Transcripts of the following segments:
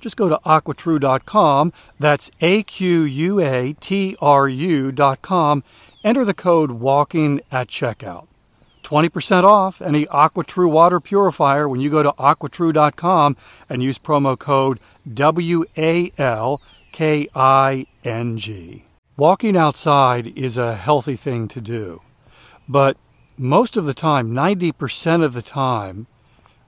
Just go to aquatrue.com, that's A Q U A T R U.com, enter the code WALKING at checkout. 20% off any AquaTrue water purifier when you go to aquatrue.com and use promo code W A L K I N G. Walking outside is a healthy thing to do, but most of the time, 90% of the time,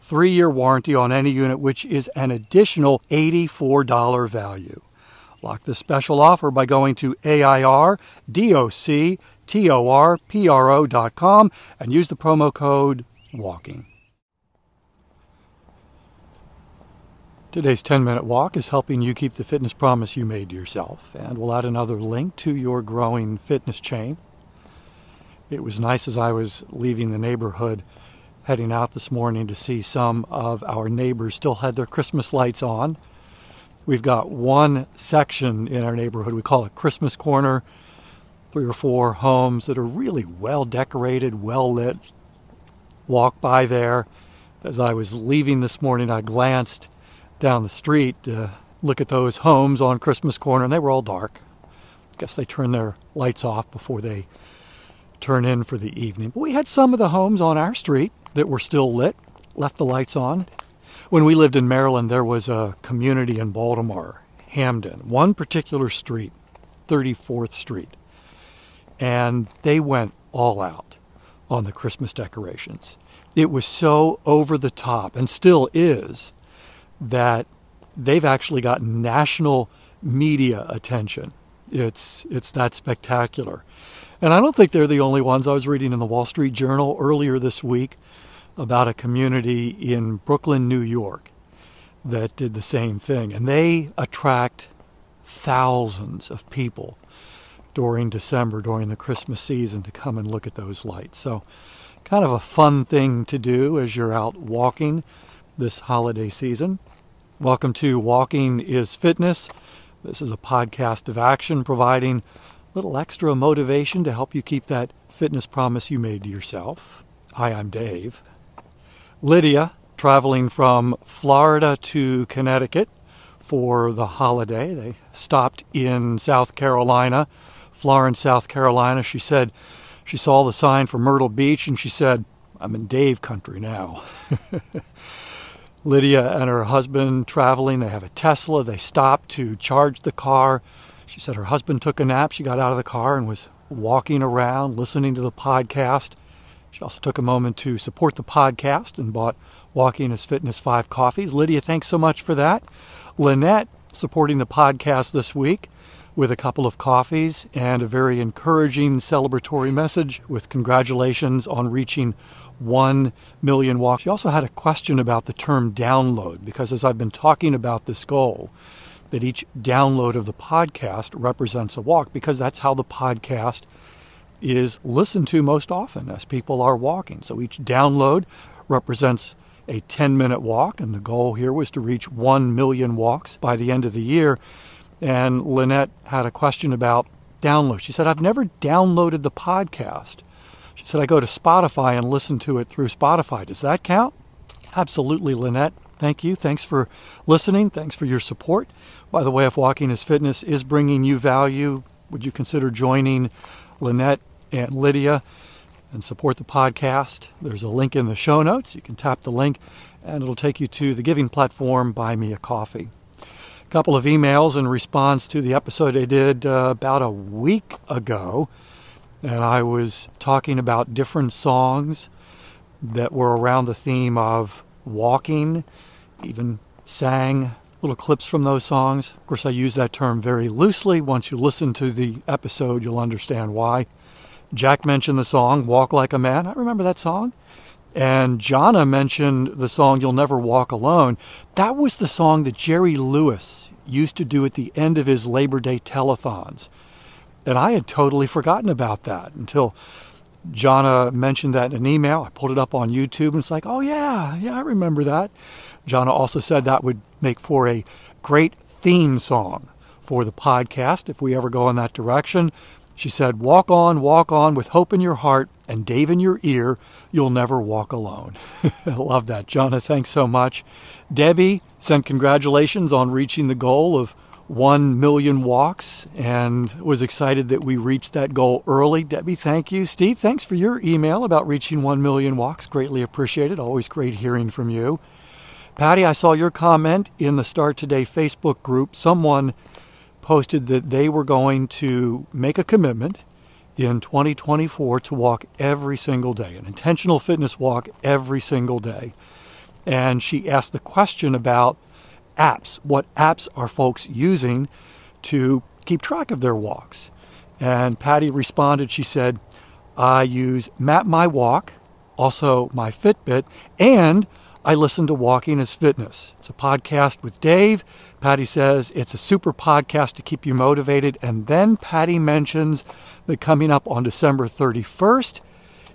three year warranty on any unit, which is an additional $84 value. Lock this special offer by going to AIRDOCTORPRO.com and use the promo code WALKING. Today's 10 minute walk is helping you keep the fitness promise you made to yourself, and we'll add another link to your growing fitness chain. It was nice as I was leaving the neighborhood, heading out this morning to see some of our neighbors still had their Christmas lights on. We've got one section in our neighborhood, we call it Christmas Corner, three or four homes that are really well decorated, well lit. Walk by there. As I was leaving this morning, I glanced down the street to look at those homes on Christmas Corner, and they were all dark. I guess they turn their lights off before they turn in for the evening. But we had some of the homes on our street that were still lit, left the lights on. When we lived in Maryland, there was a community in Baltimore, Hampden, one particular street, 34th Street, and they went all out on the Christmas decorations. It was so over the top and still is that they've actually got national media attention. It's it's that spectacular. And I don't think they're the only ones. I was reading in the Wall Street Journal earlier this week about a community in Brooklyn, New York that did the same thing. And they attract thousands of people during December, during the Christmas season, to come and look at those lights. So, kind of a fun thing to do as you're out walking this holiday season. Welcome to Walking is Fitness. This is a podcast of action providing little extra motivation to help you keep that fitness promise you made to yourself. Hi, I'm Dave. Lydia, traveling from Florida to Connecticut for the holiday. They stopped in South Carolina, Florence, South Carolina. She said she saw the sign for Myrtle Beach and she said, I'm in Dave country now. Lydia and her husband traveling. They have a Tesla. They stopped to charge the car. She said her husband took a nap. She got out of the car and was walking around listening to the podcast. She also took a moment to support the podcast and bought Walking is Fitness 5 coffees. Lydia, thanks so much for that. Lynette, supporting the podcast this week with a couple of coffees and a very encouraging celebratory message with congratulations on reaching 1 million walks. She also had a question about the term download because as I've been talking about this goal, that each download of the podcast represents a walk because that's how the podcast is listened to most often as people are walking. So each download represents a 10 minute walk, and the goal here was to reach 1 million walks by the end of the year. And Lynette had a question about download. She said, I've never downloaded the podcast. She said, I go to Spotify and listen to it through Spotify. Does that count? Absolutely, Lynette. Thank you. Thanks for listening. Thanks for your support. By the way, if Walking is Fitness is bringing you value, would you consider joining Lynette and Lydia and support the podcast? There's a link in the show notes. You can tap the link and it'll take you to the giving platform Buy Me a Coffee. A couple of emails in response to the episode I did uh, about a week ago. And I was talking about different songs that were around the theme of walking, even sang little clips from those songs. Of course, I use that term very loosely. Once you listen to the episode, you'll understand why. Jack mentioned the song Walk Like a Man. I remember that song. And Jana mentioned the song You'll Never Walk Alone. That was the song that Jerry Lewis used to do at the end of his Labor Day telethons. And I had totally forgotten about that until Jana mentioned that in an email. I pulled it up on YouTube and it's like, oh, yeah, yeah, I remember that. Jana also said that would make for a great theme song for the podcast if we ever go in that direction. She said, Walk on, walk on with hope in your heart and Dave in your ear. You'll never walk alone. I love that. Jana, thanks so much. Debbie sent congratulations on reaching the goal of 1 million walks and was excited that we reached that goal early. Debbie, thank you. Steve, thanks for your email about reaching 1 million walks. Greatly appreciated. Always great hearing from you. Patty, I saw your comment in the Start Today Facebook group. Someone posted that they were going to make a commitment in 2024 to walk every single day, an intentional fitness walk every single day. And she asked the question about apps. What apps are folks using to keep track of their walks? And Patty responded, she said, I use Map My Walk, also my Fitbit, and I listen to Walking is Fitness. It's a podcast with Dave. Patty says it's a super podcast to keep you motivated. And then Patty mentions that coming up on December 31st,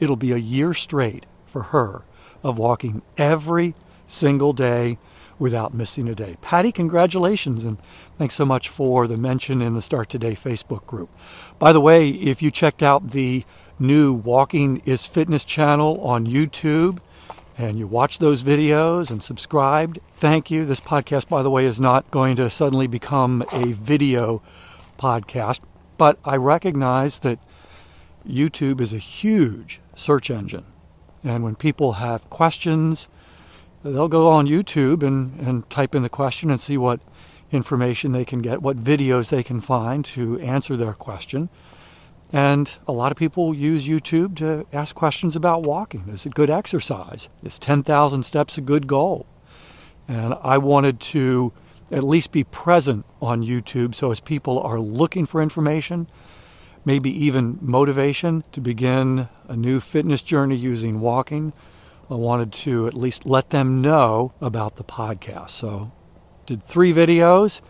it'll be a year straight for her of walking every single day without missing a day. Patty, congratulations and thanks so much for the mention in the Start Today Facebook group. By the way, if you checked out the new Walking is Fitness channel on YouTube and you watch those videos and subscribed, thank you. This podcast, by the way, is not going to suddenly become a video podcast, but I recognize that YouTube is a huge search engine. And when people have questions, they'll go on YouTube and, and type in the question and see what information they can get, what videos they can find to answer their question. And a lot of people use YouTube to ask questions about walking. Is it good exercise? Is 10,000 steps a good goal? And I wanted to at least be present on YouTube so as people are looking for information, maybe even motivation to begin a new fitness journey using walking, I wanted to at least let them know about the podcast. So, did three videos.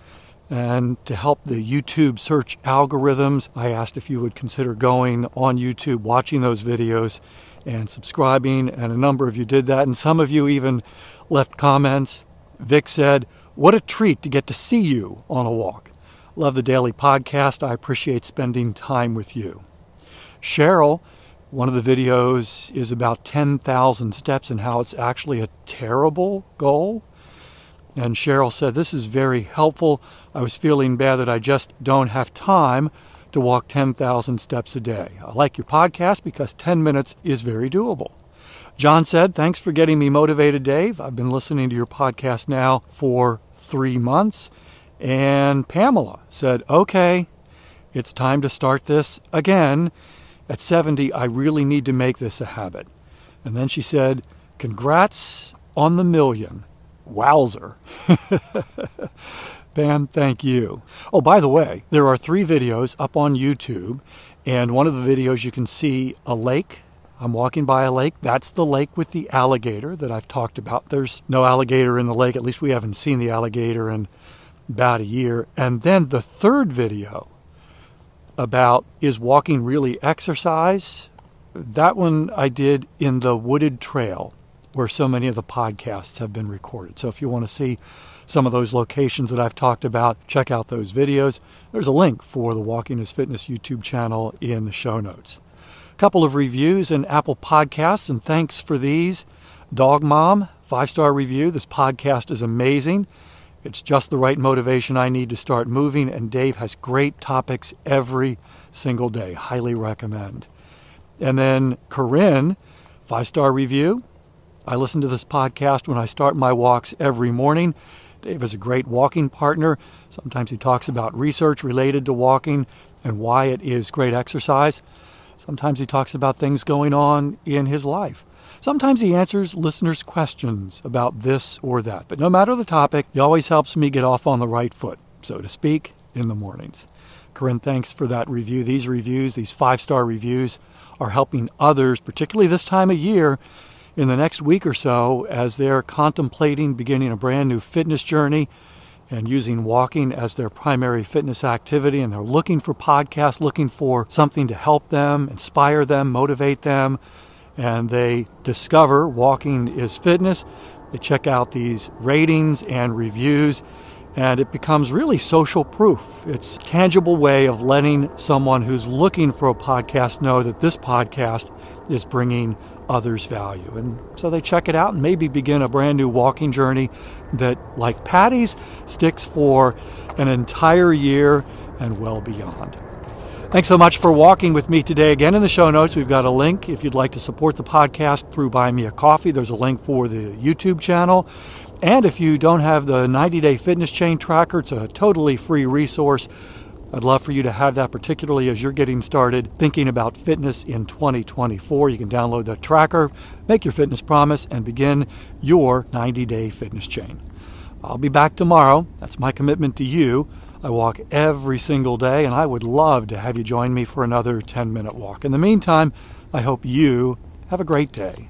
And to help the YouTube search algorithms, I asked if you would consider going on YouTube, watching those videos, and subscribing. And a number of you did that. And some of you even left comments. Vic said, What a treat to get to see you on a walk. Love the daily podcast. I appreciate spending time with you. Cheryl one of the videos is about 10,000 steps and how it's actually a terrible goal. And Cheryl said, This is very helpful. I was feeling bad that I just don't have time to walk 10,000 steps a day. I like your podcast because 10 minutes is very doable. John said, Thanks for getting me motivated, Dave. I've been listening to your podcast now for three months. And Pamela said, Okay, it's time to start this again. At 70, I really need to make this a habit. And then she said, Congrats on the million. Wowzer. Pam, thank you. Oh, by the way, there are three videos up on YouTube, and one of the videos you can see a lake. I'm walking by a lake. That's the lake with the alligator that I've talked about. There's no alligator in the lake. At least we haven't seen the alligator in about a year. And then the third video about is walking really exercise? That one I did in the wooded trail where so many of the podcasts have been recorded. So if you want to see some of those locations that I've talked about, check out those videos. There's a link for the Walking is Fitness YouTube channel in the show notes. A couple of reviews in Apple Podcasts, and thanks for these. Dog Mom, five star review. This podcast is amazing. It's just the right motivation I need to start moving, and Dave has great topics every single day. Highly recommend. And then Corinne, five star review. I listen to this podcast when I start my walks every morning. Dave is a great walking partner. Sometimes he talks about research related to walking and why it is great exercise. Sometimes he talks about things going on in his life. Sometimes he answers listeners' questions about this or that. But no matter the topic, he always helps me get off on the right foot, so to speak, in the mornings. Corinne, thanks for that review. These reviews, these five star reviews, are helping others, particularly this time of year, in the next week or so as they're contemplating beginning a brand new fitness journey and using walking as their primary fitness activity. And they're looking for podcasts, looking for something to help them, inspire them, motivate them. And they discover walking is fitness. They check out these ratings and reviews, and it becomes really social proof. It's a tangible way of letting someone who's looking for a podcast know that this podcast is bringing others value. And so they check it out and maybe begin a brand new walking journey that, like Patty's, sticks for an entire year and well beyond. Thanks so much for walking with me today. Again, in the show notes, we've got a link if you'd like to support the podcast through Buy Me a Coffee. There's a link for the YouTube channel. And if you don't have the 90 day fitness chain tracker, it's a totally free resource I'd love for you to have that, particularly as you're getting started thinking about fitness in 2024. You can download the tracker, make your fitness promise, and begin your 90 day fitness chain. I'll be back tomorrow. That's my commitment to you. I walk every single day, and I would love to have you join me for another 10 minute walk. In the meantime, I hope you have a great day.